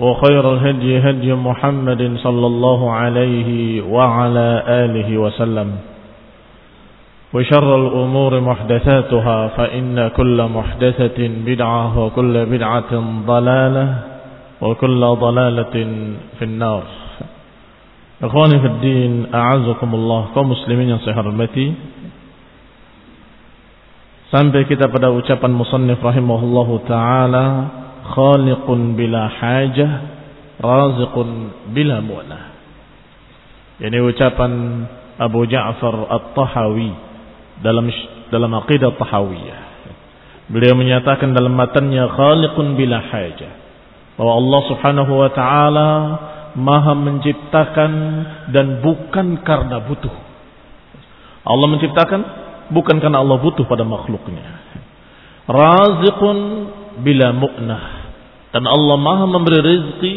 وخير الهدي هدي محمد صلى الله عليه وعلى آله وسلم. وشر الأمور محدثاتها فإن كل محدثة بدعة وكل بدعة ضلالة وكل ضلالة في النار. إخواني في الدين أعزكم الله. كمسلمين hormati. Sampai kita pada ucapan musannif rahimahullahu taala khaliqun bila hajah raziqun bila mu'nah. Ini ucapan Abu Ja'far At-Tahawi dalam dalam aqidah Tahawiyah. Beliau menyatakan dalam matanya khaliqun bila hajah bahwa Allah Subhanahu wa taala Maha menciptakan dan bukan karena butuh. Allah menciptakan bukan karena Allah butuh pada makhluknya. Raziqun bila mu'nah. Dan Allah maha memberi rezeki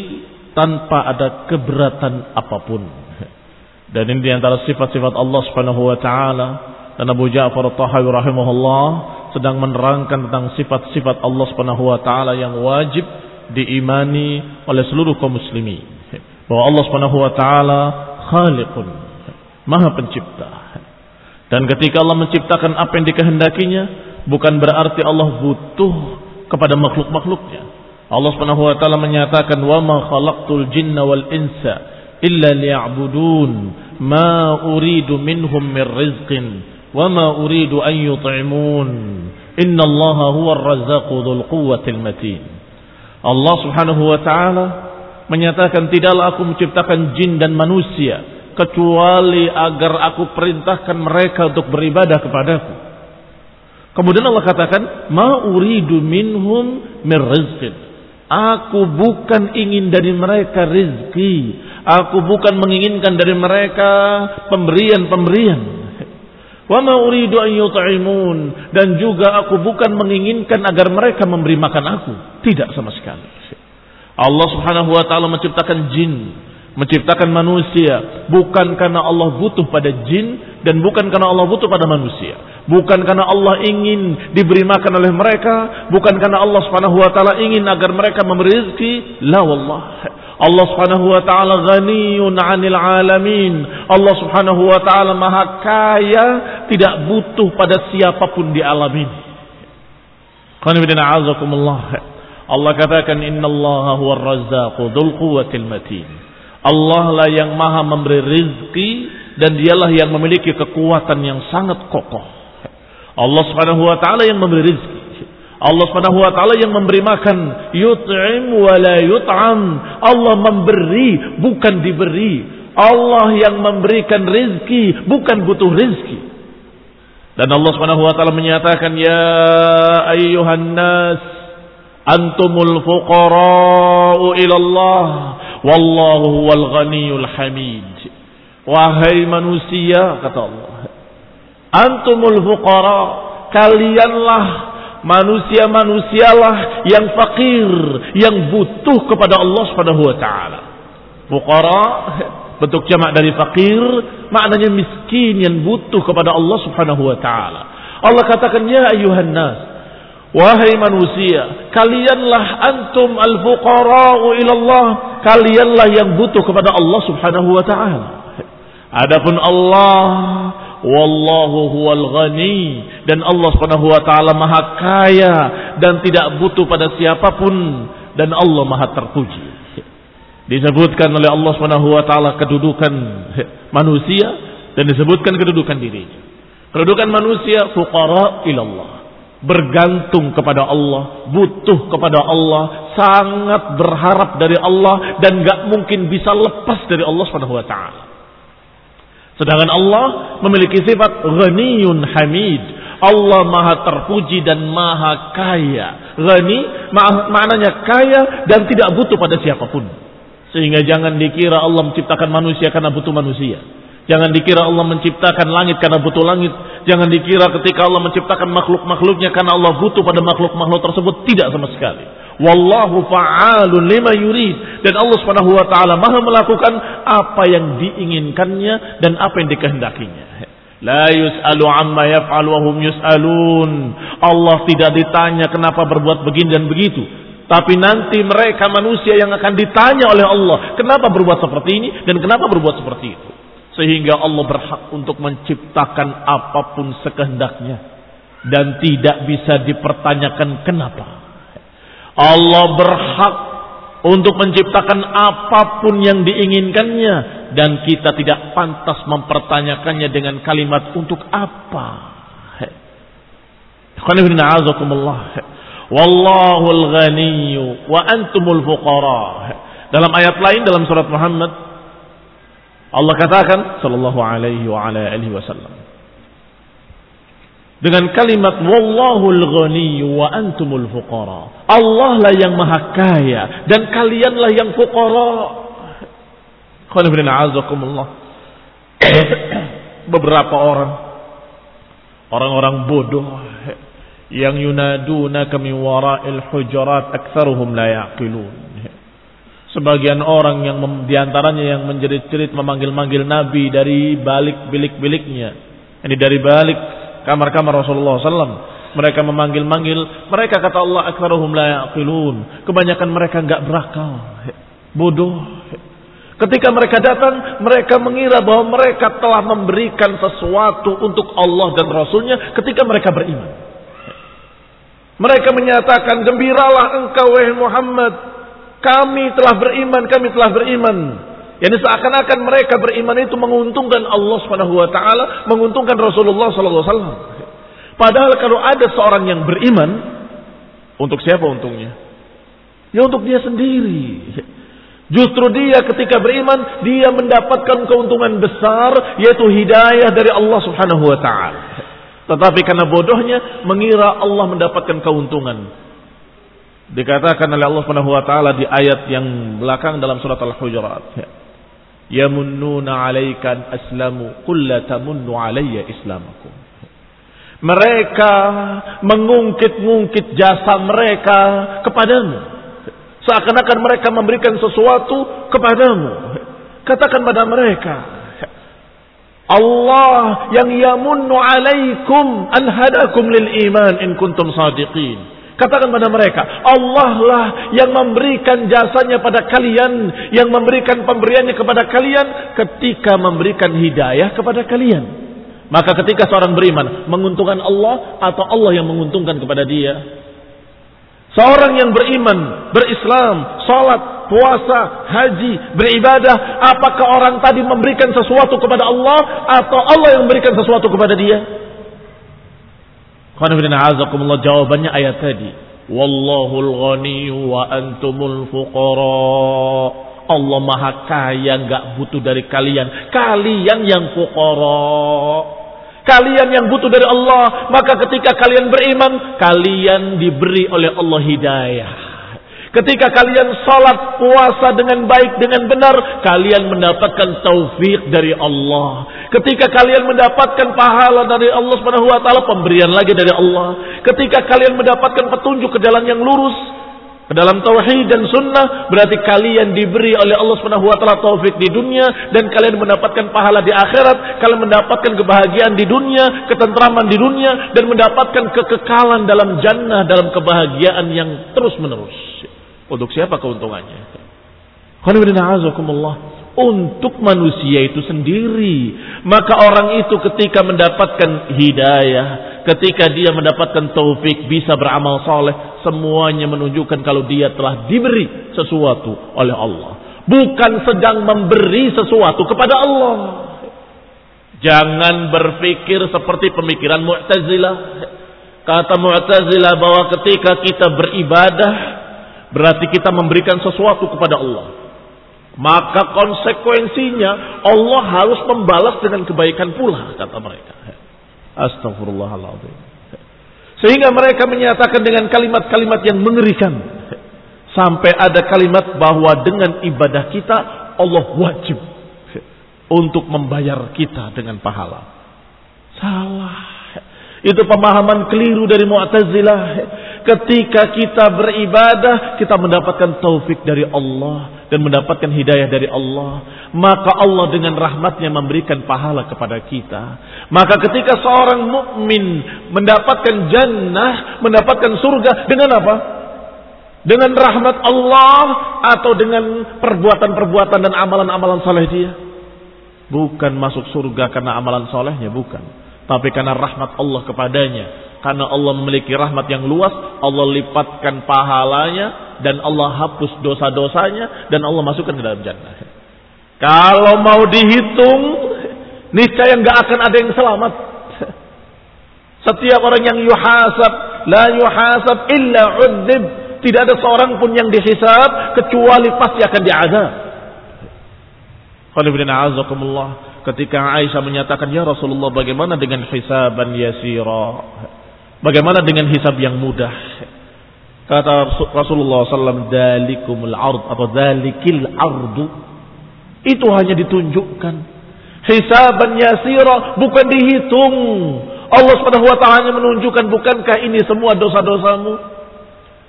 tanpa ada keberatan apa pun. Dan ini di antara sifat-sifat Allah subhanahu wa ta'ala. Dan Abu Ja'far al-Tahawi rahimahullah sedang menerangkan tentang sifat-sifat Allah subhanahu wa ta'ala yang wajib diimani oleh seluruh kaum muslimin. Bahwa Allah subhanahu wa ta'ala khaliqun. Maha pencipta. Dan ketika Allah menciptakan apa yang dikehendakinya, bukan berarti Allah butuh kepada makhluk-makhluknya. Allah Subhanahu wa taala menyatakan, "Wa ma khalaqtul jinna wal insa illa liya'budun, ma uridu minhum min rizqin, wa ma uridu an yut'imun. Innallaha huwar razzaqu dzul quwwatil matin." Allah Subhanahu wa taala menyatakan, "Tidaklah aku menciptakan jin dan manusia kecuali agar aku perintahkan mereka untuk beribadah kepadaku. Kemudian Allah katakan, "Ma uridu minhum min rizqin." Aku bukan ingin dari mereka rizki. Aku bukan menginginkan dari mereka pemberian-pemberian. Wa ma uridu an yut'imun dan juga aku bukan menginginkan agar mereka memberi makan aku. Tidak sama sekali. Allah Subhanahu wa taala menciptakan jin menciptakan manusia bukan karena Allah butuh pada jin dan bukan karena Allah butuh pada manusia. Bukan karena Allah ingin diberi makan oleh mereka bukan karena Allah Subhanahu wa taala ingin agar mereka memberi rezeki. La wallah. Allah Subhanahu wa taala ghaniyun 'anil alamin. Allah Subhanahu wa taala maha kaya tidak butuh pada siapa pun di alam ini. Allah katakan innallaha huwar razzaqu dzul quwwatil matin Allah lah yang maha memberi rizki dan dialah yang memiliki kekuatan yang sangat kokoh. Allah subhanahu wa ta'ala yang memberi rizki. Allah subhanahu wa ta'ala yang memberi makan. Yut'im wa la yut'am. Allah memberi bukan diberi. Allah yang memberikan rizki bukan butuh rizki. Dan Allah subhanahu wa ta'ala menyatakan Ya ayyuhan nas antumul fuqara'u ilallah Wallahu huwal ghaniyul hamid. Wahai manusia, kata Allah. Antumul fuqara. Kalianlah manusia-manusialah yang fakir, yang butuh kepada Allah Subhanahu wa taala. Fuqara Bentuk jamak dari fakir maknanya miskin yang butuh kepada Allah Subhanahu wa taala. Allah katakan ya ayuhan nas Wahai manusia, kalianlah antum al-fuqara'u ilallah. Kalianlah yang butuh kepada Allah subhanahu wa ta'ala. Adapun Allah, wallahu huwal ghani. Dan Allah subhanahu wa ta'ala maha kaya. Dan tidak butuh pada siapa pun. Dan Allah maha terpuji. Disebutkan oleh Allah subhanahu wa ta'ala kedudukan manusia. Dan disebutkan kedudukan dirinya. Kedudukan manusia, fuqara ilallah bergantung kepada Allah, butuh kepada Allah, sangat berharap dari Allah dan gak mungkin bisa lepas dari Allah Subhanahu wa taala. Sedangkan Allah memiliki sifat ghaniyun hamid. Allah maha terpuji dan maha kaya. Ghani maknanya kaya dan tidak butuh pada siapa pun. Sehingga jangan dikira Allah menciptakan manusia karena butuh manusia. Jangan dikira Allah menciptakan langit karena butuh langit. Jangan dikira ketika Allah menciptakan makhluk-makhluknya karena Allah butuh pada makhluk-makhluk tersebut. Tidak sama sekali. Wallahu fa'alun lima yurid. Dan Allah subhanahu wa ta'ala maha melakukan apa yang diinginkannya dan apa yang dikehendakinya. La yus'alu amma yaf'al wa hum yus'alun. Allah tidak ditanya kenapa berbuat begini dan begitu. Tapi nanti mereka manusia yang akan ditanya oleh Allah. Kenapa berbuat seperti ini dan kenapa berbuat seperti itu. Sehingga Allah berhak untuk menciptakan apa pun sekehendaknya. Dan tidak bisa dipertanyakan kenapa. Allah berhak untuk menciptakan apa pun yang diinginkannya. Dan kita tidak pantas mempertanyakannya dengan kalimat untuk apa. Wallahul ghaniyyu wa antumul fuqara. Dalam ayat lain dalam surat Muhammad Allah katakan sallallahu alaihi wa ala alihi wasallam dengan kalimat wallahul ghani wa antumul fuqara. Allah lah yang maha kaya dan kalianlah yang fuqara. Beberapa orang orang-orang bodoh yang yunaduna kami wara'il hujurat aktsaruhum la yaqilun. Sebagian orang yang di antaranya yang menjerit-jerit memanggil-manggil Nabi dari balik bilik-biliknya. Ini dari balik kamar-kamar Rasulullah SAW. Mereka memanggil-manggil. Mereka kata Allah aksaruhum la yaqilun. Kebanyakan mereka enggak berakal. Bodoh. Ketika mereka datang, mereka mengira bahwa mereka telah memberikan sesuatu untuk Allah dan Rasulnya ketika mereka beriman. Mereka menyatakan, gembiralah engkau wahai Muhammad kami telah beriman, kami telah beriman. Yani seakan-akan mereka beriman itu menguntungkan Allah Subhanahu wa taala, menguntungkan Rasulullah sallallahu alaihi wasallam. Padahal kalau ada seorang yang beriman, untuk siapa untungnya? Ya untuk dia sendiri. Justru dia ketika beriman, dia mendapatkan keuntungan besar, yaitu hidayah dari Allah subhanahu wa ta'ala. Tetapi karena bodohnya, mengira Allah mendapatkan keuntungan. Dikatakan oleh Allah Subhanahu wa taala di ayat yang belakang dalam surat Al-Hujurat. Yamunnuna 'alaika aslamu qul la tamunnu 'alayya islamakum. Mereka mengungkit-ungkit jasa mereka kepadamu. Seakan-akan mereka memberikan sesuatu kepadamu. Katakan pada mereka, Allah yang yamunnu alaikum an hadakum lil iman in kuntum sadiqin. Katakan pada mereka, Allah lah yang memberikan jasanya pada kalian, yang memberikan pemberiannya kepada kalian ketika memberikan hidayah kepada kalian. Maka ketika seorang beriman menguntungkan Allah atau Allah yang menguntungkan kepada dia. Seorang yang beriman, berislam, salat, puasa, haji, beribadah, apakah orang tadi memberikan sesuatu kepada Allah atau Allah yang memberikan sesuatu kepada dia? Jawabannya ayat tadi. Wallahul ghani wa antumul fuqara. Allah maha kaya nggak butuh dari kalian. Kalian yang fuqara. Kalian yang butuh dari Allah. Maka ketika kalian beriman. Kalian diberi oleh Allah hidayah. Ketika kalian salat puasa dengan baik dengan benar, kalian mendapatkan taufik dari Allah. Ketika kalian mendapatkan pahala dari Allah Subhanahu wa taala, pemberian lagi dari Allah. Ketika kalian mendapatkan petunjuk ke jalan yang lurus, ke dalam tauhid dan sunnah berarti kalian diberi oleh Allah Subhanahu wa taala taufik di dunia dan kalian mendapatkan pahala di akhirat, kalian mendapatkan kebahagiaan di dunia, ketentraman di dunia dan mendapatkan kekekalan dalam jannah dalam kebahagiaan yang terus-menerus. Untuk siapa keuntungannya? Untuk manusia itu sendiri. Maka orang itu ketika mendapatkan hidayah, ketika dia mendapatkan taufik bisa beramal soleh semuanya menunjukkan kalau dia telah diberi sesuatu oleh Allah bukan sedang memberi sesuatu kepada Allah jangan berpikir seperti pemikiran Mu'tazilah kata Mu'tazilah bahwa ketika kita beribadah berarti kita memberikan sesuatu kepada Allah maka konsekuensinya Allah harus membalas dengan kebaikan pula kata mereka Astagfirullahaladzim. Sehingga mereka menyatakan dengan kalimat-kalimat yang mengerikan. Sampai ada kalimat bahwa dengan ibadah kita Allah wajib untuk membayar kita dengan pahala. Salah. Itu pemahaman keliru dari Mu'tazilah. Ketika kita beribadah, kita mendapatkan taufik dari Allah dan mendapatkan hidayah dari Allah, maka Allah dengan rahmatnya memberikan pahala kepada kita. Maka ketika seorang mukmin mendapatkan jannah, mendapatkan surga dengan apa? Dengan rahmat Allah atau dengan perbuatan-perbuatan dan amalan-amalan soleh dia? Bukan masuk surga karena amalan solehnya, bukan. Tapi karena rahmat Allah kepadanya karena Allah memiliki rahmat yang luas, Allah lipatkan pahalanya dan Allah hapus dosa-dosanya dan Allah masukkan ke dalam jannah. Kalau mau dihitung, niscaya nggak akan ada yang selamat. Setiap orang yang yuhasab, la yuhasab illa udzib. Tidak ada seorang pun yang dihisab kecuali pasti akan diazab. Ketika Aisyah menyatakan, Ya Rasulullah bagaimana dengan hisaban yasira? Bagaimana dengan hisab yang mudah? Kata Rasulullah SAW, Dalikumul ard atau dalikil ardu. Itu hanya ditunjukkan. Hisaban yasira bukan dihitung. Allah Subhanahu wa taala menunjukkan bukankah ini semua dosa-dosamu?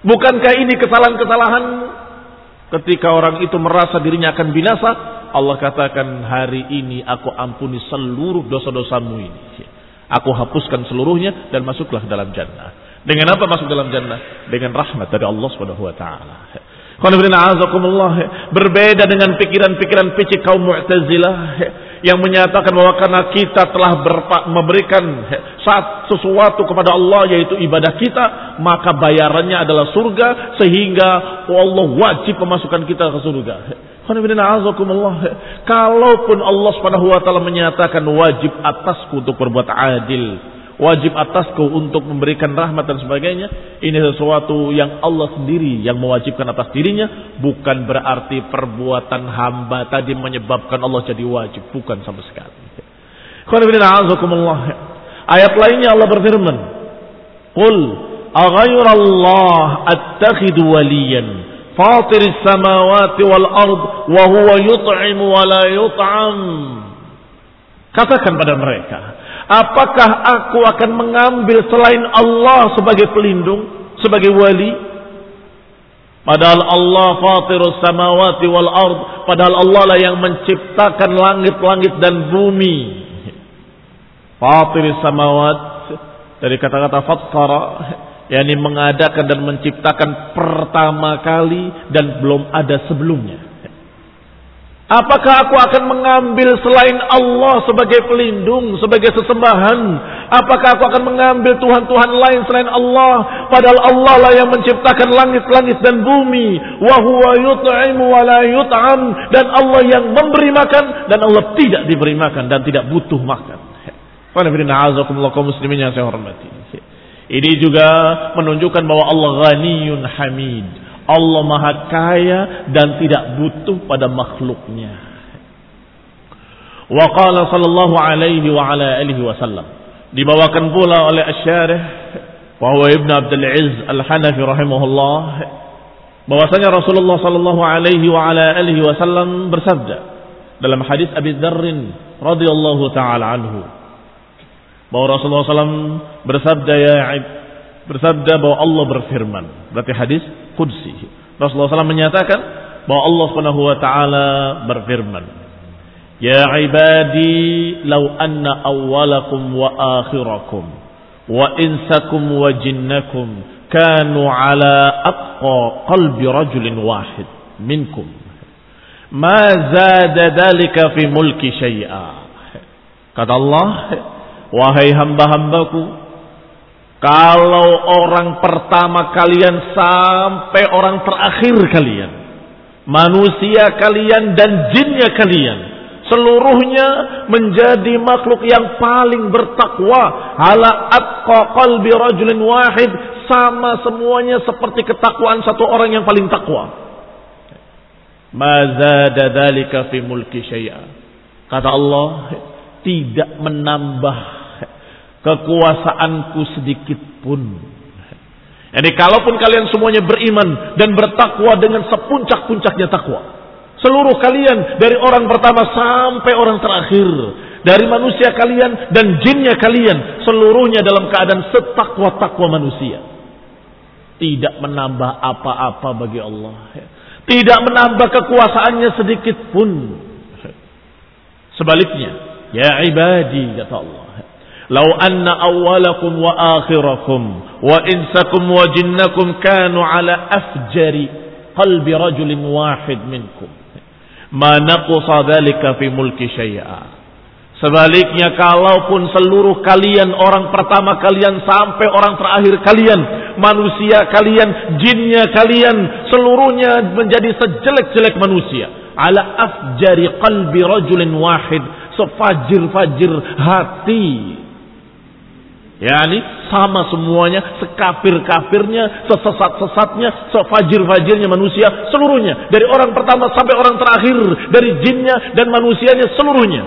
Bukankah ini kesalahan-kesalahanmu? Ketika orang itu merasa dirinya akan binasa, Allah katakan hari ini aku ampuni seluruh dosa-dosamu ini. Aku hapuskan seluruhnya dan masuklah dalam jannah. Dengan apa masuk dalam jannah? Dengan rahmat dari Allah Subhanahu wa taala. Berbeda dengan pikiran-pikiran picik kaum Mu'tazilah yang menyatakan bahwa karena kita telah memberikan saat sesuatu kepada Allah yaitu ibadah kita, maka bayarannya adalah surga sehingga Allah wajib memasukkan kita ke surga. Kalaupun Allah Subhanahu wa taala menyatakan wajib atasku untuk berbuat adil, wajib atasku untuk memberikan rahmat dan sebagainya, ini sesuatu yang Allah sendiri yang mewajibkan atas dirinya, bukan berarti perbuatan hamba tadi menyebabkan Allah jadi wajib, bukan sama sekali. Ayat lainnya Allah berfirman, "Qul aghayrallah attakhidu waliyan." فاطر السماوات والأرض وهو يطعم ولا يطعم Katakan pada mereka, apakah aku akan mengambil selain Allah sebagai pelindung, sebagai wali? Padahal Allah fatirus samawati wal ard, padahal Allah lah yang menciptakan langit-langit dan bumi. Fatirus samawat dari kata-kata fattara yakni mengadakan dan menciptakan pertama kali dan belum ada sebelumnya. Apakah aku akan mengambil selain Allah sebagai pelindung, sebagai sesembahan? Apakah aku akan mengambil Tuhan-Tuhan lain selain Allah? Padahal Allah lah yang menciptakan langit-langit dan bumi. Wahuwa yut'imu wa la yut'am. Dan Allah yang memberi makan dan Allah tidak diberi makan dan tidak butuh makan. muslimin yang saya hormati. Ini juga menunjukkan bahwa Allah ghaniyun hamid. Allah maha kaya dan tidak butuh pada makhluknya. Wa qala sallallahu alaihi wa ala alihi wasallam. Dibawakan pula oleh Asy-Syarih Ibn Abdul Aziz Al-Hanafi rahimahullah bahwasanya Rasulullah sallallahu alaihi wa ala alihi wasallam bersabda dalam hadis Abi Dzar radhiyallahu taala anhu bahwa Rasulullah SAW bersabda ya bersabda bahwa Allah berfirman. Berarti hadis qudsi. Rasulullah SAW menyatakan bahwa Allah Subhanahu wa taala berfirman. Ya ibadi law anna awwalakum wa akhirakum wa insakum wa jinnakum kanu ala atqa qalbi rajulin wahid minkum ma zada dalika fi mulki syai'a kata Allah wahai hamba-hambaku kalau orang pertama kalian sampai orang terakhir kalian. Manusia kalian dan jinnya kalian. Seluruhnya menjadi makhluk yang paling bertakwa. Ala atqa qalbi rajulin wahid. Sama semuanya seperti ketakwaan satu orang yang paling takwa. Mazada dalika fi mulki syai'a. Kata Allah, tidak menambah kekuasaanku sedikit pun. Jadi kalaupun kalian semuanya beriman dan bertakwa dengan sepuncak-puncaknya takwa. Seluruh kalian dari orang pertama sampai orang terakhir. Dari manusia kalian dan jinnya kalian. Seluruhnya dalam keadaan setakwa-takwa manusia. Tidak menambah apa-apa bagi Allah. Tidak menambah kekuasaannya sedikit pun. Sebaliknya. Ya ibadi kata Allah. Lau anna awalakum wa akhirakum wa insakum wa jinnakum kanu ala afjari qalbi rajulin wahid minkum. Ma naqusa dhalika fi mulki syai'a. Sebaliknya kalaupun seluruh kalian orang pertama kalian sampai orang terakhir kalian, manusia kalian, jinnya kalian, seluruhnya menjadi sejelek-jelek manusia. Ala afjari qalbi rajulin wahid, sefajir-fajir hati Yani sama semuanya, sekafir-kafirnya, sesesat-sesatnya, sefajir-fajirnya manusia, seluruhnya. Dari orang pertama sampai orang terakhir, dari jinnya dan manusianya seluruhnya.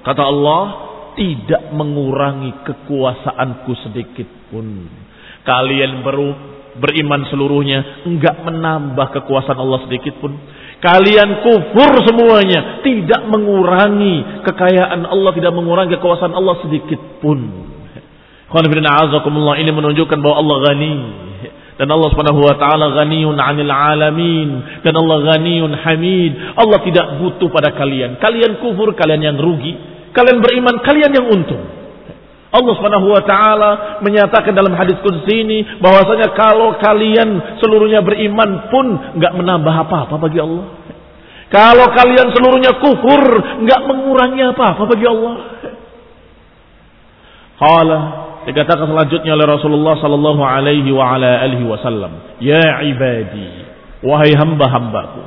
Kata Allah, tidak mengurangi kekuasaanku sedikit pun. Kalian baru beriman seluruhnya, enggak menambah kekuasaan Allah sedikit pun. Kalian kufur semuanya, tidak mengurangi kekayaan Allah, tidak mengurangi kekuasaan Allah sedikit pun. Ini menunjukkan bahwa Allah ghani dan Allah Subhanahu wa taala ghaniyun 'anil alamin dan Allah ghaniyun hamid. Allah tidak butuh pada kalian. Kalian kufur, kalian yang rugi. Kalian beriman, kalian yang untung. Allah Subhanahu wa taala menyatakan dalam hadis qudsi ini bahwasanya kalau kalian seluruhnya beriman pun enggak menambah apa-apa bagi Allah. Kalau kalian seluruhnya kufur, enggak mengurangi apa-apa bagi Allah. Qala Dikatakan selanjutnya oleh Rasulullah sallallahu alaihi wa ala alihi wasallam, "Ya ibadi, wahai hamba-hambaku,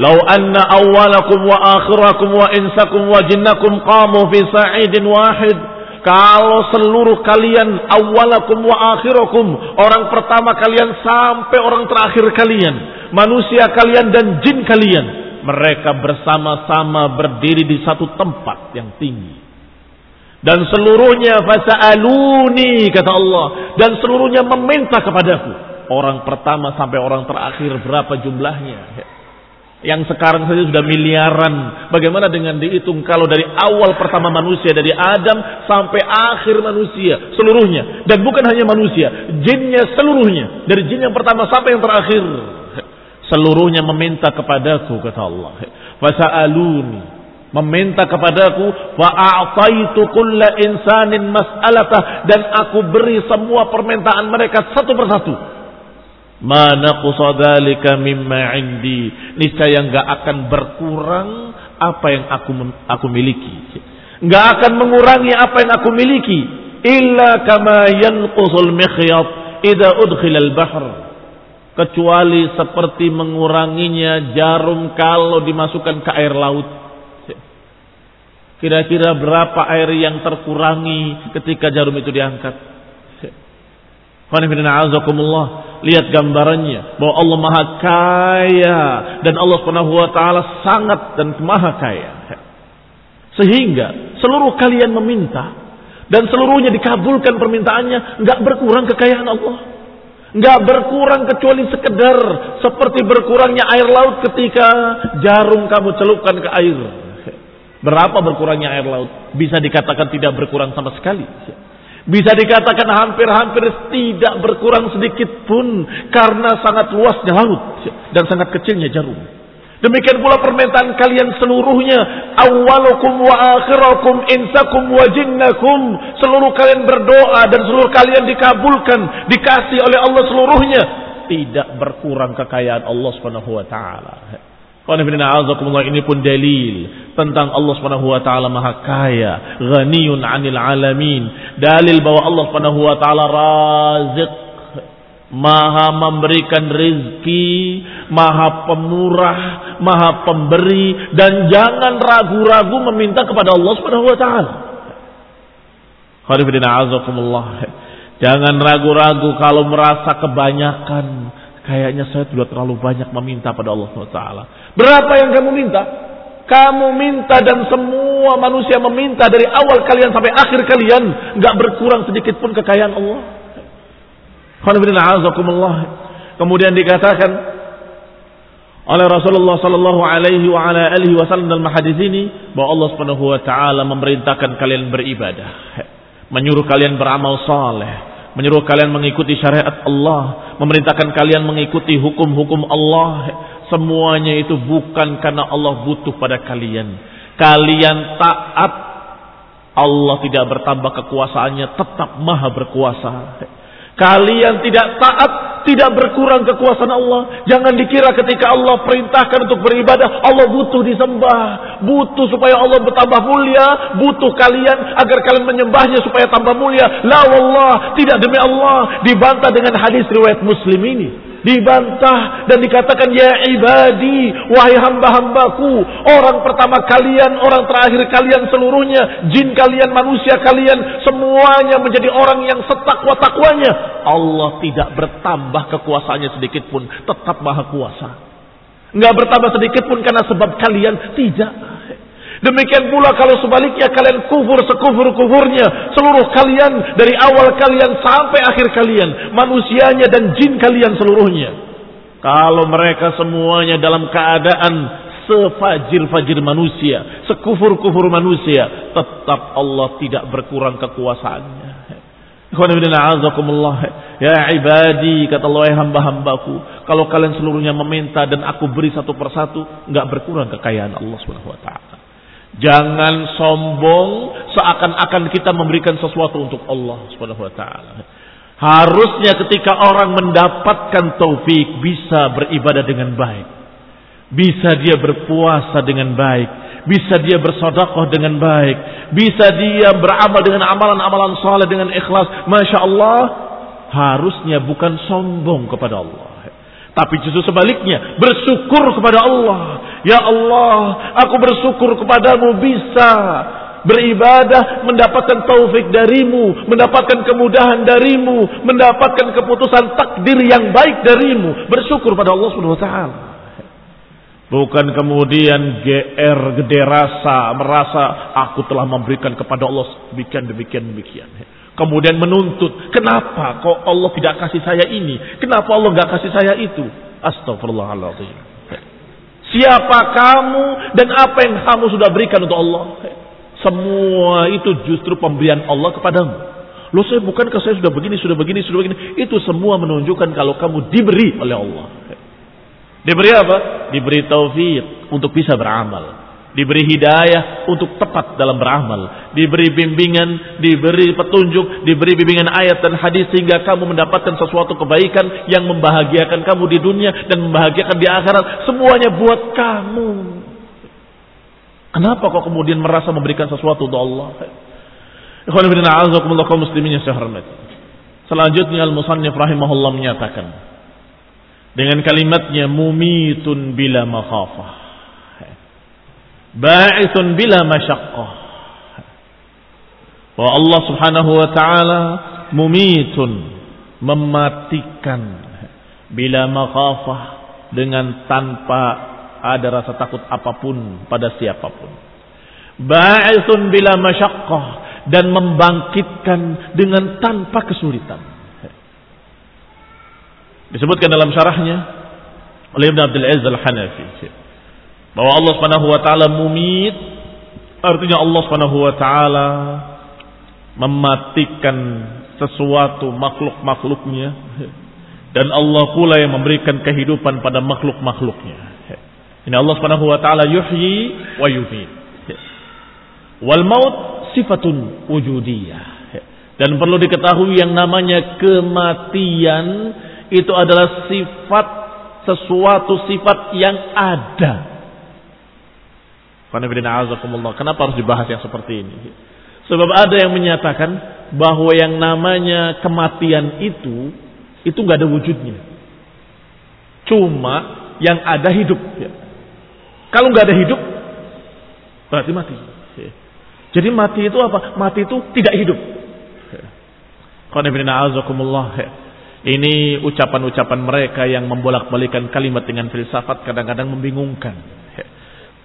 lau anna awwalakum wa akhirakum wa insakum wa jinnakum qamu fi sa'idin wahid" Kalau seluruh kalian awalakum wa akhirakum Orang pertama kalian sampai orang terakhir kalian Manusia kalian dan jin kalian Mereka bersama-sama berdiri di satu tempat yang tinggi dan seluruhnya fasa'aluni kata Allah. Dan seluruhnya meminta kepadaku. Orang pertama sampai orang terakhir berapa jumlahnya? Yang sekarang saja sudah miliaran. Bagaimana dengan dihitung kalau dari awal pertama manusia dari Adam sampai akhir manusia seluruhnya? Dan bukan hanya manusia jinnya seluruhnya. Dari jin yang pertama sampai yang terakhir. Seluruhnya meminta kepadaku kata Allah. Fasa'aluni meminta kepadaku wa a'taitu kulla insanin mas'alatah dan aku beri semua permintaan mereka satu persatu. Ma naqsa dzalika mimma indi. Niscaya enggak akan berkurang apa yang aku aku miliki. Enggak akan mengurangi apa yang aku miliki. Illa kama yanqusul mikhyat idza udkhila al-bahr kecuali seperti menguranginya jarum kalau dimasukkan ke air laut Kira-kira berapa air yang terkurangi ketika jarum itu diangkat? Lihat gambarannya bahwa Allah Maha Kaya dan Allah Subhanahu wa taala sangat dan Maha Kaya. Sehingga seluruh kalian meminta dan seluruhnya dikabulkan permintaannya, nggak berkurang kekayaan Allah. Nggak berkurang kecuali sekedar seperti berkurangnya air laut ketika jarum kamu celupkan ke air. Berapa berkurangnya air laut? Bisa dikatakan tidak berkurang sama sekali. Bisa dikatakan hampir-hampir tidak berkurang sedikit pun karena sangat luasnya laut dan sangat kecilnya jarum. Demikian pula permintaan kalian seluruhnya. Awalukum wa akhirakum insakum wa jinnakum. Seluruh kalian berdoa dan seluruh kalian dikabulkan. Dikasih oleh Allah seluruhnya. Tidak berkurang kekayaan Allah subhanahu wa. Ini pun dalil tentang Allah Subhanahu wa taala Maha Kaya, ghaniyun 'anil alamin. Dalil bahwa Allah Subhanahu wa taala Razik, Maha memberikan rizki, Maha pemurah, Maha pemberi dan jangan ragu-ragu meminta kepada Allah Subhanahu wa taala. Jangan ragu-ragu kalau merasa kebanyakan Kayaknya saya sudah terlalu banyak meminta pada Allah SWT. Berapa yang kamu minta? Kamu minta dan semua manusia meminta dari awal kalian sampai akhir kalian. nggak berkurang sedikit pun kekayaan Allah. Kemudian dikatakan oleh Rasulullah sallallahu alaihi wasallam dalam hadis ini bahwa Allah Subhanahu wa taala memerintahkan kalian beribadah, menyuruh kalian beramal saleh, menyuruh kalian mengikuti syariat Allah, memerintahkan kalian mengikuti hukum-hukum Allah. Semuanya itu bukan karena Allah butuh pada kalian. Kalian taat Allah tidak bertambah kekuasaannya, tetap maha berkuasa. Kalian tidak taat, tidak berkurang kekuasaan Allah. Jangan dikira ketika Allah perintahkan untuk beribadah, Allah butuh disembah. Butuh supaya Allah bertambah mulia. Butuh kalian agar kalian menyembahnya supaya tambah mulia. La wallah, tidak demi Allah. Dibantah dengan hadis riwayat muslim ini dibantah dan dikatakan ya ibadi wahai hamba-hambaku orang pertama kalian orang terakhir kalian seluruhnya jin kalian manusia kalian semuanya menjadi orang yang setakwa takwanya Allah tidak bertambah kekuasaannya sedikit pun tetap maha kuasa. Nggak bertambah sedikit pun karena sebab kalian tidak Demikian pula kalau sebaliknya kalian kufur sekufur-kufurnya. Seluruh kalian dari awal kalian sampai akhir kalian. Manusianya dan jin kalian seluruhnya. Kalau mereka semuanya dalam keadaan sefajir-fajir manusia. Sekufur-kufur manusia. Tetap Allah tidak berkurang kekuasaannya. Ya ibadi kata Allah hamba-hambaku kalau kalian seluruhnya meminta dan aku beri satu persatu nggak berkurang kekayaan Allah Subhanahu wa taala. Jangan sombong seakan-akan kita memberikan sesuatu untuk Allah Subhanahu wa taala. Harusnya ketika orang mendapatkan taufik bisa beribadah dengan baik. Bisa dia berpuasa dengan baik, bisa dia bersedekah dengan baik, bisa dia beramal dengan amalan-amalan saleh dengan ikhlas. Masya Allah, harusnya bukan sombong kepada Allah. Tapi justru sebaliknya, bersyukur kepada Allah. Ya Allah, aku bersyukur kepadamu bisa beribadah, mendapatkan taufik darimu, mendapatkan kemudahan darimu, mendapatkan keputusan takdir yang baik darimu. Bersyukur pada Allah Subhanahu wa taala. Bukan kemudian GR gede rasa, merasa aku telah memberikan kepada Allah demikian demikian demikian. Kemudian menuntut, kenapa kok Allah tidak kasih saya ini? Kenapa Allah nggak kasih saya itu? Astagfirullahaladzim. Siapa kamu dan apa yang kamu sudah berikan untuk Allah? Semua itu justru pemberian Allah kepadamu. Loh saya bukankah saya sudah begini, sudah begini, sudah begini. Itu semua menunjukkan kalau kamu diberi oleh Allah. Diberi apa? Diberi taufik untuk bisa beramal diberi hidayah untuk tepat dalam beramal, diberi bimbingan, diberi petunjuk, diberi bimbingan ayat dan hadis sehingga kamu mendapatkan sesuatu kebaikan yang membahagiakan kamu di dunia dan membahagiakan di akhirat, semuanya buat kamu. Kenapa kok kemudian merasa memberikan sesuatu untuk Allah? Selanjutnya Al-Musannif rahimahullah menyatakan dengan kalimatnya mumitun bila makhafah ba'ithun bila masyaqqah. Bahwa Allah Subhanahu wa taala mumitun mematikan bila makhafah dengan tanpa ada rasa takut apa pun pada siapa pun. Ba'ithun bila masyaqqah dan membangkitkan dengan tanpa kesulitan. Disebutkan dalam syarahnya oleh Ibn Abdul Aziz Al-Hanafi bahwa Allah Subhanahu wa taala mumit artinya Allah Subhanahu wa taala mematikan sesuatu makhluk-makhluknya dan Allah pula yang memberikan kehidupan pada makhluk-makhluknya. Ini Allah Subhanahu wa taala yuhyi wa yumiit. Wal maut sifatun wujudiyah. Dan perlu diketahui yang namanya kematian itu adalah sifat sesuatu sifat yang ada. Kenapa harus dibahas yang seperti ini? Sebab ada yang menyatakan bahwa yang namanya kematian itu itu nggak ada wujudnya. Cuma yang ada hidup. Kalau nggak ada hidup, berarti mati. Jadi mati itu apa? Mati itu tidak hidup. Ini ucapan-ucapan mereka yang membolak-balikan kalimat dengan filsafat kadang-kadang membingungkan.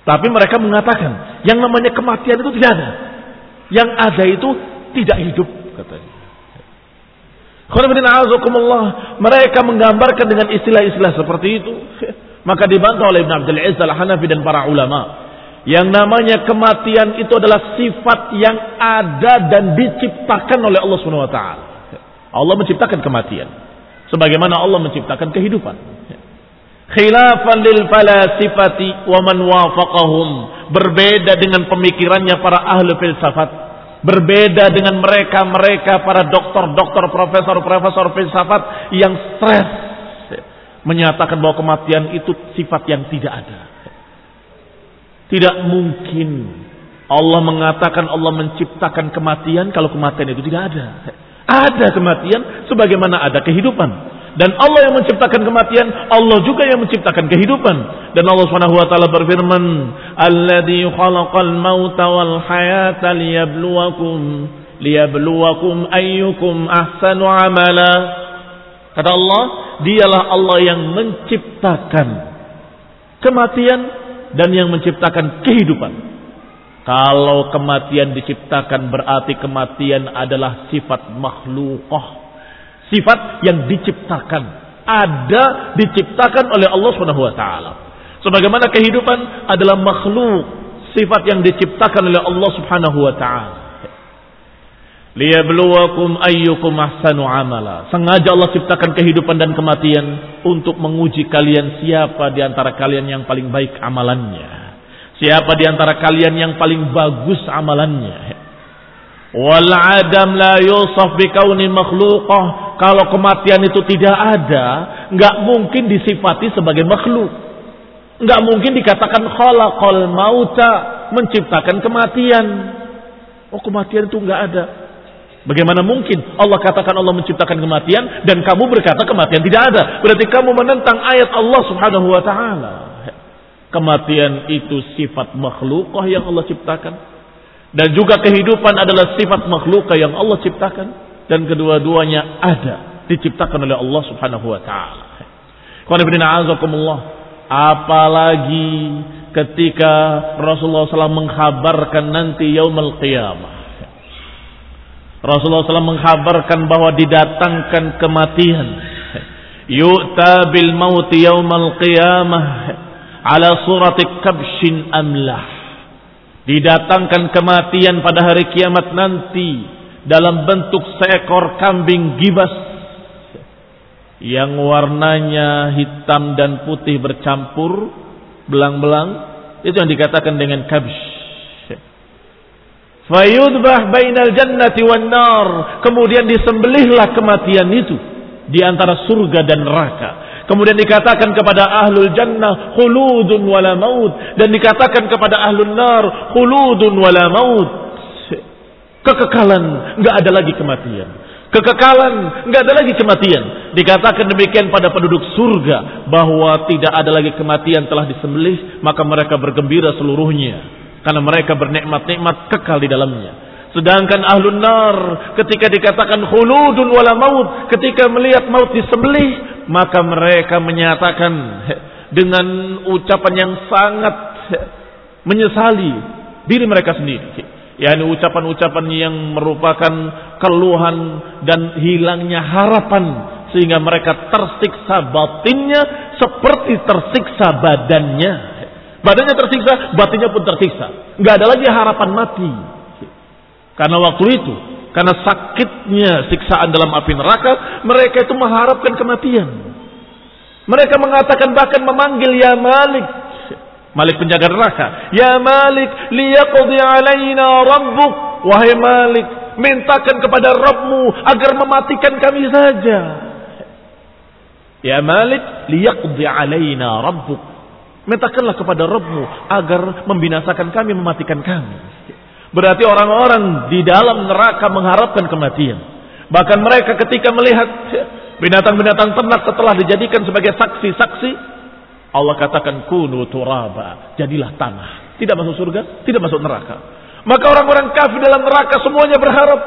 Tapi mereka mengatakan yang namanya kematian itu tidak ada. Yang ada itu tidak hidup katanya. Mereka menggambarkan dengan istilah-istilah seperti itu. Maka dibantah oleh Ibn Abdul Aziz al-Hanafi dan para ulama. Yang namanya kematian itu adalah sifat yang ada dan diciptakan oleh Allah taala. Allah menciptakan kematian sebagaimana Allah menciptakan kehidupan. Khilafan lil falasifati wa man wafaqahum berbeda dengan pemikirannya para ahli filsafat berbeda dengan mereka-mereka para dokter-dokter profesor-profesor filsafat yang stres menyatakan bahwa kematian itu sifat yang tidak ada. Tidak mungkin Allah mengatakan Allah menciptakan kematian kalau kematian itu tidak ada. Ada kematian sebagaimana ada kehidupan. Dan Allah yang menciptakan kematian, Allah juga yang menciptakan kehidupan. Dan Allah Subhanahu wa taala berfirman, "Alladzi khalaqal mauta wal hayata liyabluwakum liyabluwakum ayyukum ahsanu amala." Kata Allah, dialah Allah yang menciptakan kematian dan yang menciptakan kehidupan. Kalau kematian diciptakan berarti kematian adalah sifat makhlukah. Sifat yang diciptakan. Ada diciptakan oleh Allah Subhanahu wa taala. Sebagaimana kehidupan adalah makhluk, sifat yang diciptakan oleh Allah Subhanahu wa taala. Liyabluwakum ayyukum ahsanu amala. Sengaja Allah ciptakan kehidupan dan kematian untuk menguji kalian siapa di antara kalian yang paling baik amalannya. Siapa di antara kalian yang paling bagus amalannya? Wal adam la yusaf bi kauni makhluqah. Kalau kematian itu tidak ada, nggak mungkin disifati sebagai makhluk. Nggak mungkin dikatakan khalaqal mauta, menciptakan kematian. Oh, kematian itu nggak ada. Bagaimana mungkin Allah katakan Allah menciptakan kematian dan kamu berkata kematian tidak ada? Berarti kamu menentang ayat Allah Subhanahu wa taala. Kematian itu sifat makhlukah yang Allah ciptakan. Dan juga kehidupan adalah sifat makhlukah yang Allah ciptakan. Dan kedua-duanya ada. Diciptakan oleh Allah subhanahu wa ta'ala. Apalagi ketika Rasulullah SAW mengkhabarkan nanti yaumul qiyamah. Rasulullah SAW mengkhabarkan bahwa didatangkan kematian. Yu'ta bil mauti yaumal qiyamah ala surati kabshin amlah. Didatangkan kematian pada hari kiamat nanti dalam bentuk seekor kambing gibas yang warnanya hitam dan putih bercampur belang-belang. Itu yang dikatakan dengan kabsh fayudbah bainal jannati wan nar. Kemudian disembelihlah kematian itu di antara surga dan neraka Kemudian dikatakan kepada ahlul jannah khuludun wala maut dan dikatakan kepada ahlul nar khuludun wala maut. Kekekalan, nggak ada lagi kematian. Kekekalan, nggak ada lagi kematian. Dikatakan demikian pada penduduk surga bahwa tidak ada lagi kematian telah disembelih, maka mereka bergembira seluruhnya karena mereka bernikmat-nikmat kekal di dalamnya. Sedangkan ahlun nar ketika dikatakan khuludun wala maut, ketika melihat maut disembelih, maka mereka menyatakan dengan ucapan yang sangat menyesali diri mereka sendiri. yakni ucapan-ucapan yang merupakan keluhan dan hilangnya harapan sehingga mereka tersiksa batinnya seperti tersiksa badannya. Badannya tersiksa, batinnya pun tersiksa. Nggak ada lagi harapan mati. Karena waktu itu Karena sakitnya siksaan dalam api neraka, mereka itu mengharapkan kematian. Mereka mengatakan bahkan memanggil ya Malik. Malik penjaga neraka. Ya Malik, liyaqdi alaina rabbuk. Wahai Malik, mintakan kepada Rabbmu agar mematikan kami saja. Ya Malik, liyaqdi alaina rabbuk. Mintakanlah kepada Rabbmu agar membinasakan kami, mematikan kami. Berarti orang-orang di dalam neraka mengharapkan kematian. Bahkan mereka ketika melihat binatang-binatang ternak setelah dijadikan sebagai saksi-saksi, Allah katakan kunu turaba, jadilah tanah. Tidak masuk surga, tidak masuk neraka. Maka orang-orang kafir dalam neraka semuanya berharap,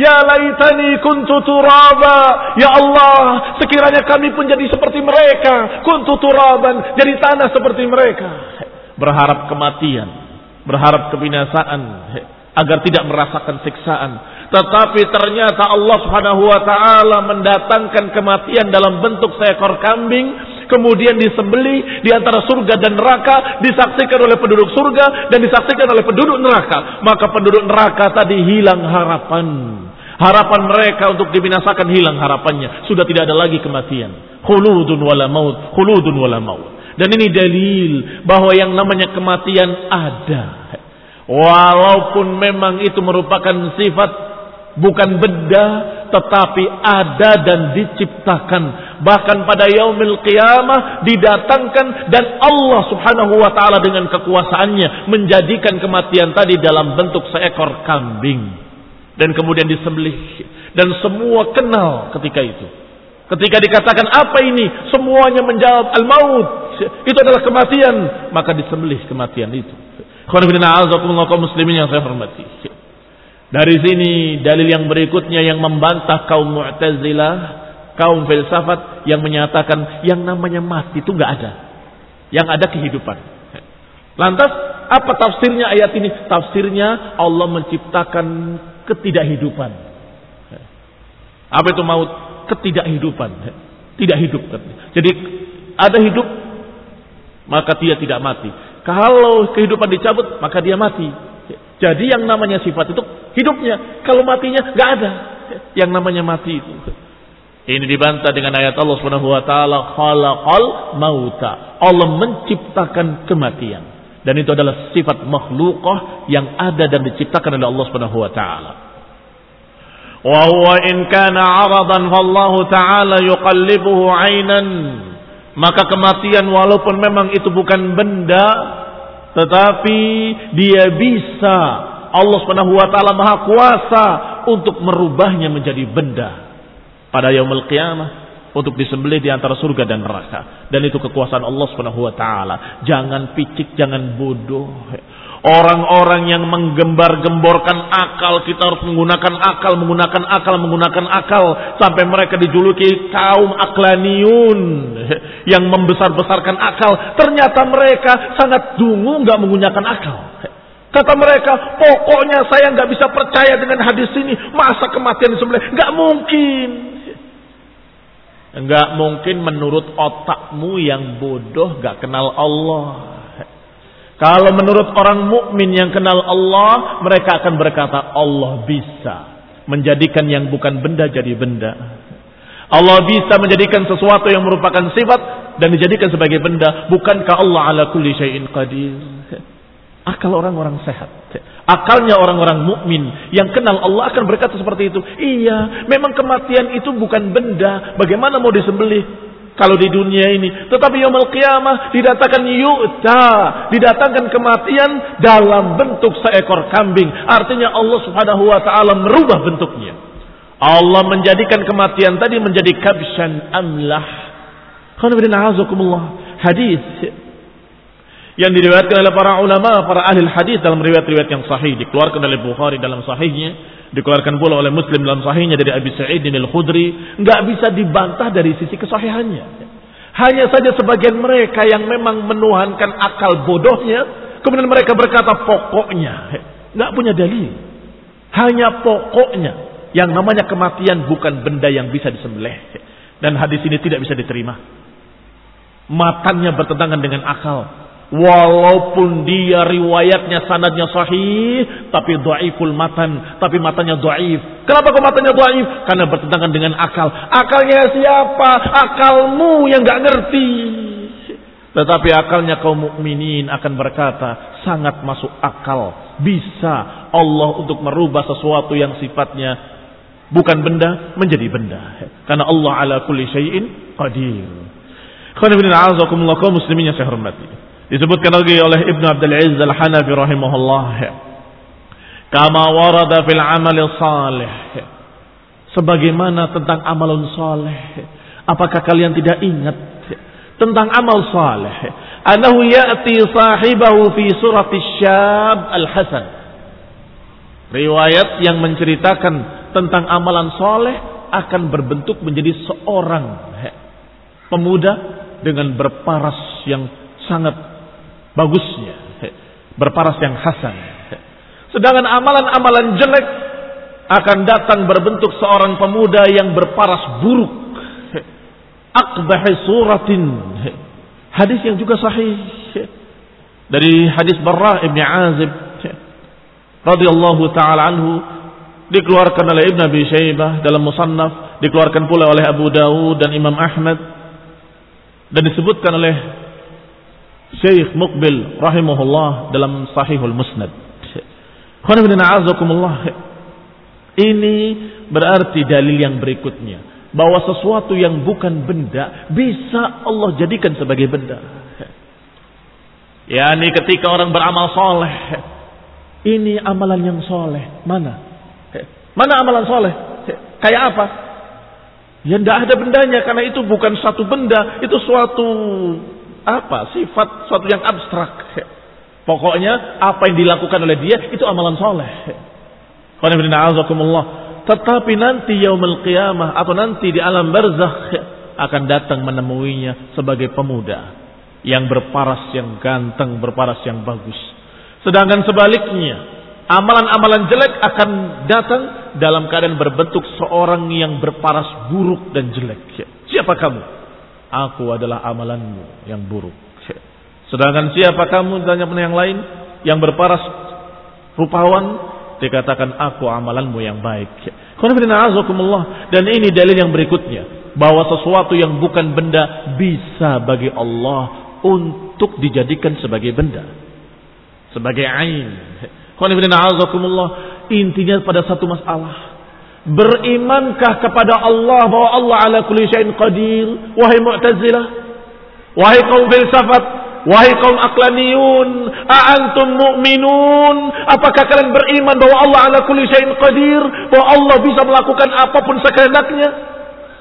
ya laitani kuntu turaba, ya Allah, sekiranya kami pun jadi seperti mereka, kuntu turaban, jadi tanah seperti mereka. Berharap kematian, berharap kebinasaan agar tidak merasakan siksaan. Tetapi ternyata Allah Subhanahu wa taala mendatangkan kematian dalam bentuk seekor kambing kemudian disembeli di antara surga dan neraka, disaksikan oleh penduduk surga dan disaksikan oleh penduduk neraka. Maka penduduk neraka tadi hilang harapan. Harapan mereka untuk dibinasakan hilang harapannya. Sudah tidak ada lagi kematian. Khuludun wala maut, khuludun wala maut. Dan ini dalil bahwa yang namanya kematian ada. Walaupun memang itu merupakan sifat bukan benda tetapi ada dan diciptakan. Bahkan pada yaumil qiyamah didatangkan dan Allah Subhanahu wa taala dengan kekuasaannya menjadikan kematian tadi dalam bentuk seekor kambing. Dan kemudian disembelih. Dan semua kenal ketika itu. Ketika dikatakan apa ini? Semuanya menjawab al-maut itu adalah kematian maka disembelih kematian itu muslimin yang saya hormati dari sini dalil yang berikutnya yang membantah kaum Mu'tazilah, kaum filsafat yang menyatakan yang namanya mati itu nggak ada. Yang ada kehidupan. Lantas apa tafsirnya ayat ini? Tafsirnya Allah menciptakan ketidakhidupan. Apa itu maut? Ketidakhidupan. Tidak hidup. Jadi ada hidup maka dia tidak mati. Kalau kehidupan dicabut maka dia mati. Jadi yang namanya sifat itu hidupnya. Kalau matinya nggak ada. Yang namanya mati itu. Ini dibantah dengan ayat Allah Subhanahu wa taala khalaqal mauta. Allah menciptakan kematian. Dan itu adalah sifat makhlukah yang ada dan diciptakan oleh Allah Subhanahu wa taala. Wa huwa in kana 'aradan fallahu ta'ala yuqallibuhu 'ainan. Maka kematian walaupun memang itu bukan benda tetapi dia bisa. Allah Subhanahu wa Maha kuasa untuk merubahnya menjadi benda pada yaumul qiyamah untuk disembelih di antara surga dan neraka. Dan itu kekuasaan Allah taala. Jangan picik jangan bodoh Orang-orang yang menggembar-gemborkan akal, kita harus menggunakan akal, menggunakan akal, menggunakan akal. Sampai mereka dijuluki kaum aklaniun. Yang membesar-besarkan akal. Ternyata mereka sangat dungu nggak menggunakan akal. Kata mereka, pokoknya saya nggak bisa percaya dengan hadis ini. Masa kematian sebelah? Nggak mungkin. Nggak mungkin menurut otakmu yang bodoh, nggak kenal Allah. Kalau menurut orang mukmin yang kenal Allah, mereka akan berkata Allah bisa menjadikan yang bukan benda jadi benda. Allah bisa menjadikan sesuatu yang merupakan sifat dan dijadikan sebagai benda. Bukankah Allah ala kulli syai'in qadir? Akal orang-orang sehat. Akalnya orang-orang mukmin yang kenal Allah akan berkata seperti itu. Iya, memang kematian itu bukan benda. Bagaimana mau disembelih? Kalau di dunia ini. Tetapi yaumul qiyamah didatangkan yu'ta, didatangkan kematian dalam bentuk seekor kambing. Artinya Allah Subhanahu wa taala merubah bentuknya. Allah menjadikan kematian tadi menjadi kabshan amlah. Hadis yang diriwayatkan oleh para ulama, para ahli hadis dalam riwayat-riwayat yang sahih dikeluarkan oleh Bukhari dalam sahihnya dikeluarkan pula oleh Muslim dalam sahihnya dari Abi Sa'id al-Khudri, nggak bisa dibantah dari sisi kesahihannya. Hanya saja sebagian mereka yang memang menuhankan akal bodohnya, kemudian mereka berkata pokoknya, nggak punya dalil. Hanya pokoknya yang namanya kematian bukan benda yang bisa disembelih. Dan hadis ini tidak bisa diterima. Matanya bertentangan dengan akal. Walaupun dia riwayatnya sanadnya sahih, tapi dhaiful matan, tapi matanya dhaif. Kenapa kok matanya dhaif? Karena bertentangan dengan akal. Akalnya siapa? Akalmu yang nggak ngerti. Tetapi akalnya kaum mukminin akan berkata, sangat masuk akal. Bisa Allah untuk merubah sesuatu yang sifatnya bukan benda menjadi benda. Karena Allah ala kulli syai'in qadir. Khana kaum muslimin yang saya hormati. Disebutkan lagi oleh Ibnu Abdul Aziz Al-Hanafi rahimahullah. Kama warada fil amal salih. Sebagaimana tentang amalun saleh. Apakah kalian tidak ingat tentang amal saleh? Anahu ya'ti sahibahu fi surat syab al-hasan. Riwayat yang menceritakan tentang amalan soleh akan berbentuk menjadi seorang pemuda dengan berparas yang sangat bagusnya, berparas yang hasan. Sedangkan amalan-amalan jelek akan datang berbentuk seorang pemuda yang berparas buruk. Akbahi suratin. Hadis yang juga sahih. Dari hadis Barra ibn Azib. radhiyallahu ta'ala anhu. Dikeluarkan oleh Ibn Abi Shaybah dalam Musannaf. Dikeluarkan pula oleh Abu Dawud dan Imam Ahmad. Dan disebutkan oleh Syekh Muqbil rahimahullah dalam Sahihul Musnad. Ini berarti dalil yang berikutnya bahwa sesuatu yang bukan benda bisa Allah jadikan sebagai benda. Ya, ini ketika orang beramal soleh, ini amalan yang soleh mana? Mana amalan soleh? Kayak apa? Ya tidak ada bendanya karena itu bukan satu benda, itu suatu apa sifat suatu yang abstrak. Pokoknya apa yang dilakukan oleh dia itu amalan soleh. Tetapi nanti yaumul qiyamah atau nanti di alam barzakh akan datang menemuinya sebagai pemuda yang berparas yang ganteng, berparas yang bagus. Sedangkan sebaliknya, amalan-amalan jelek akan datang dalam keadaan berbentuk seorang yang berparas buruk dan jelek. Siapa kamu? Aku adalah amalanmu yang buruk. Sedangkan siapa kamu tanya yang lain yang berparas rupawan dikatakan aku amalanmu yang baik. Dan ini dalil yang berikutnya bahwa sesuatu yang bukan benda bisa bagi Allah untuk dijadikan sebagai benda. Sebagai ain. Intinya pada satu masalah Berimankah kepada Allah bahwa Allah ala kulli syai'in qadir? Wahai Mu'tazilah, wahai kaum filsafat, wahai kaum aklaniyun, a'antum mu'minun? Apakah kalian beriman bahwa Allah ala kulli syai'in qadir? Bahwa Allah bisa melakukan apa pun sekehendaknya?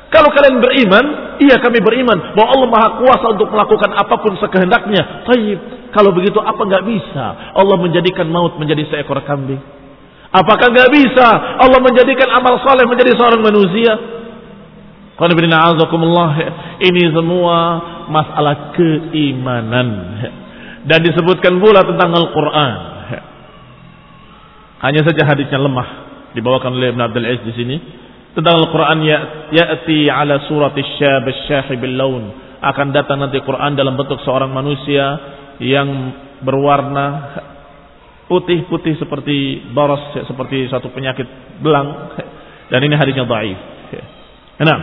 Kalau kalian beriman, iya kami beriman bahwa Allah Maha Kuasa untuk melakukan apa pun sekehendaknya. Taib. Kalau begitu apa nggak bisa Allah menjadikan maut menjadi seekor kambing? Apakah nggak bisa Allah menjadikan amal soleh menjadi seorang manusia? Ini semua masalah keimanan dan disebutkan pula tentang Al-Quran. Hanya saja hadisnya lemah dibawakan oleh Ibn Abdul Aziz di sini tentang Al-Quran ya ya'ti ala surat syab syahib laun akan datang nanti Quran dalam bentuk seorang manusia yang berwarna putih-putih seperti boros seperti satu penyakit belang dan ini hadisnya dhaif. Enam.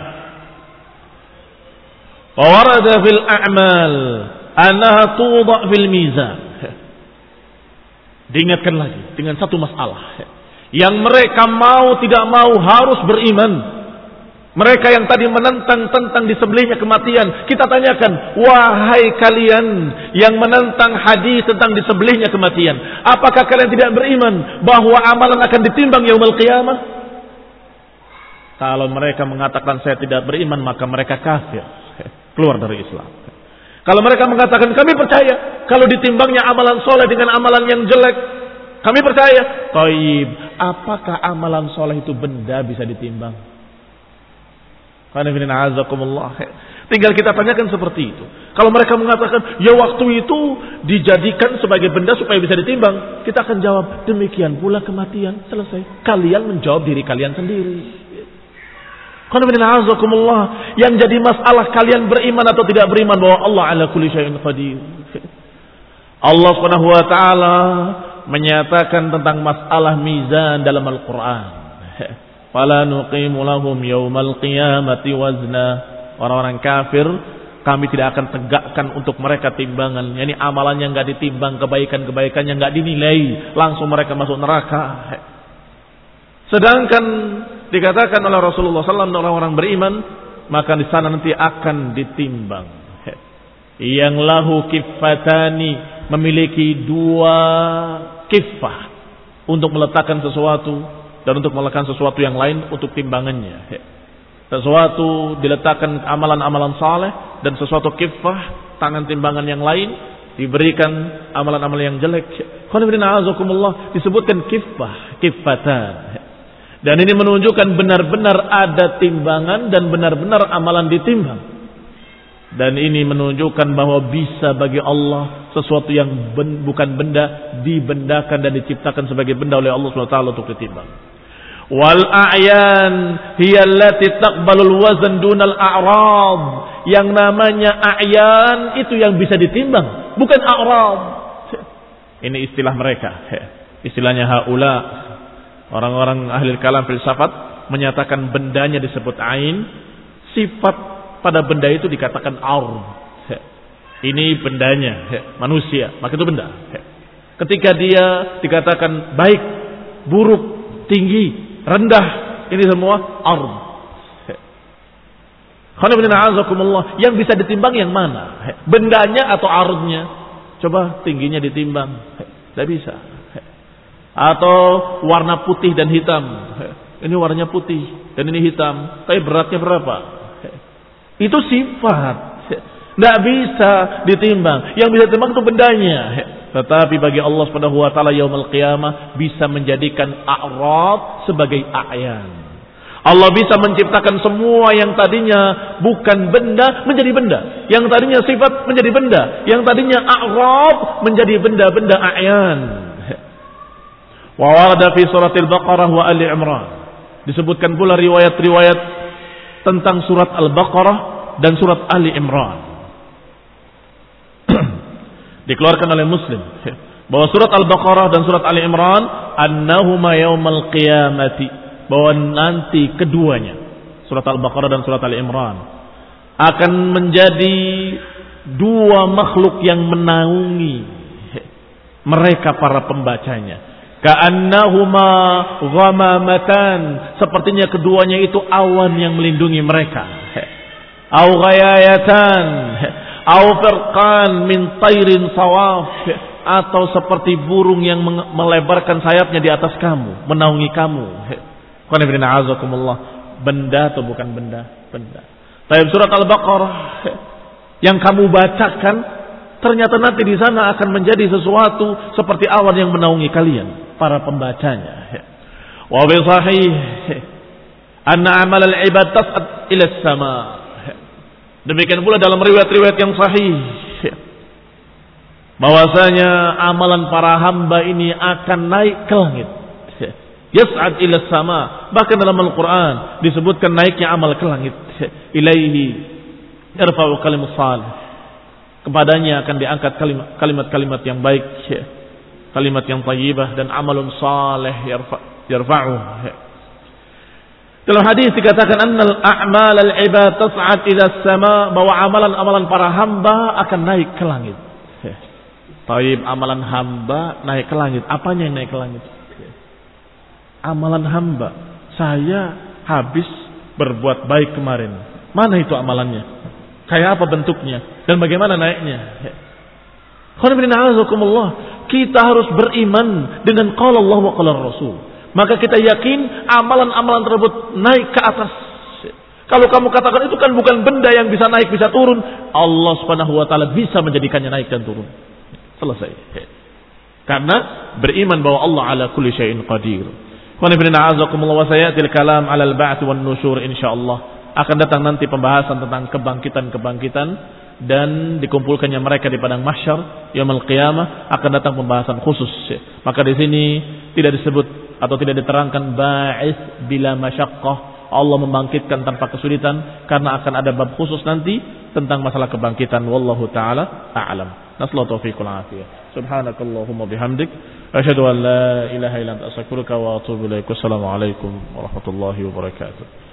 Wa fil a'mal annaha tudha fil mizan. Diingatkan lagi dengan satu masalah yang mereka mau tidak mau harus beriman mereka yang tadi menentang tentang disembelihnya kematian. Kita tanyakan, wahai kalian yang menentang hadis tentang disembelihnya kematian. Apakah kalian tidak beriman bahwa amalan akan ditimbang yaumul qiyamah? Kalau mereka mengatakan saya tidak beriman, maka mereka kafir. Keluar dari Islam. Kalau mereka mengatakan kami percaya. Kalau ditimbangnya amalan soleh dengan amalan yang jelek. Kami percaya. Taib. Apakah amalan soleh itu benda bisa ditimbang? Tinggal kita tanyakan seperti itu. Kalau mereka mengatakan, ya waktu itu dijadikan sebagai benda supaya bisa ditimbang. Kita akan jawab, demikian pula kematian. Selesai. Kalian menjawab diri kalian sendiri. Yang jadi masalah kalian beriman atau tidak beriman bahwa Allah ala kulli syai'in qadir. Allah Subhanahu wa taala menyatakan tentang masalah mizan dalam Al-Qur'an. Fala nuqimu lahum yaumal qiyamati wazna. Orang-orang kafir kami tidak akan tegakkan untuk mereka timbangan. Yani amalannya nggak ditimbang, kebaikan-kebaikannya nggak dinilai, langsung mereka masuk neraka. Sedangkan dikatakan oleh Rasulullah SAW orang-orang beriman, maka di sana nanti akan ditimbang. Yang lahu kifatani memiliki dua kifah untuk meletakkan sesuatu dan untuk meletakkan sesuatu yang lain untuk timbangannya. Sesuatu diletakkan amalan-amalan saleh dan sesuatu kifah tangan timbangan yang lain diberikan amalan-amalan yang jelek. disebutkan kifah, kifatan. Dan ini menunjukkan benar-benar ada timbangan dan benar-benar amalan ditimbang. Dan ini menunjukkan bahwa bisa bagi Allah sesuatu yang ben, bukan benda dibendakan dan diciptakan sebagai benda oleh Allah SWT untuk ditimbang. Wal a'yan hiya allati taqbalul wazn dunal a'rad. Yang namanya a'yan itu yang bisa ditimbang, bukan a'rad. Ini istilah mereka. Istilahnya haula. Orang-orang ahli kalam filsafat menyatakan bendanya disebut ain, sifat pada benda itu dikatakan aur. Ini bendanya, manusia, maka itu benda. Ketika dia dikatakan baik, buruk, tinggi, rendah, ini semua aur. Yang bisa ditimbang yang mana? Bendanya atau arudnya? Coba tingginya ditimbang. Tidak bisa. Atau warna putih dan hitam. Ini warnanya putih dan ini hitam. Tapi beratnya berapa? Itu sifat. Tidak bisa ditimbang. Yang bisa ditimbang itu bendanya. Tetapi bagi Allah Subhanahu wa taala yaumul qiyamah bisa menjadikan a'rad sebagai a'yan. Allah bisa menciptakan semua yang tadinya bukan benda menjadi benda. Yang tadinya sifat menjadi benda. Yang tadinya a'rab menjadi benda-benda a'yan. Wa warada fi suratil Baqarah wa Ali Imran. Disebutkan pula riwayat-riwayat tentang surat Al-Baqarah dan surat Ali Imran. Dikeluarkan oleh Muslim bahwa surat Al-Baqarah dan surat Ali Imran annahuma yaumal qiyamati bahwa nanti keduanya surat Al-Baqarah dan surat Ali Imran akan menjadi dua makhluk yang menaungi mereka para pembacanya Ka'annahuma ghamamatan. Sepertinya keduanya itu awan yang melindungi mereka. Au ghayayatan. Au firqan min sawaf. Atau seperti burung yang melebarkan sayapnya di atas kamu. Menaungi kamu. Benda atau bukan benda? Benda. Tapi surat Al-Baqarah. Yang kamu bacakan ternyata nanti di sana akan menjadi sesuatu seperti awan yang menaungi kalian para pembacanya. Wa bi sahih anna amal al-ibad tas'ad ila sama. Demikian pula dalam riwayat-riwayat yang sahih bahwasanya amalan para hamba ini akan naik ke langit. Yas'ad ila sama. Bahkan dalam Al-Qur'an disebutkan naiknya amal ke langit. Ilaihi yarfa'u kalimus salih. Kepadanya akan diangkat kalimat-kalimat yang baik kalimat yang tayyibah dan amalun saleh yarfa'u. Dalam hadis dikatakan annal a'mal al-ibad tas'ad ila sama bahwa amalan-amalan para hamba akan naik ke langit. Taib amalan hamba naik ke langit. Apanya yang naik ke langit? Amalan hamba. Saya habis berbuat baik kemarin. Mana itu amalannya? Kayak apa bentuknya? Dan bagaimana naiknya? Kita harus beriman dengan qala Allah wa qala Rasul. Maka kita yakin amalan-amalan tersebut naik ke atas. Kalau kamu katakan itu kan bukan benda yang bisa naik bisa turun, Allah Subhanahu wa taala bisa menjadikannya naik dan turun. Selesai. Karena beriman bahwa Allah ala kulli syai'in qadir. Wa wa sayatil kalam 'ala al-ba'ts wan nusyur insyaallah. Akan datang nanti pembahasan tentang kebangkitan-kebangkitan dan dikumpulkannya mereka di padang mahsyar yaumul qiyamah akan datang pembahasan khusus. Maka di sini tidak disebut atau tidak diterangkan ba'is bila masyakkah Allah membangkitkan tanpa kesulitan karena akan ada bab khusus nanti tentang masalah kebangkitan. Wallahu taala a'lam. Nasallu taufiqul afiyah. Subhanakallahumma bihamdik. Asyhadu an la ilaha illa anta astaghfiruka wa atubu ilaika assalamu alaikum warahmatullahi wabarakatuh.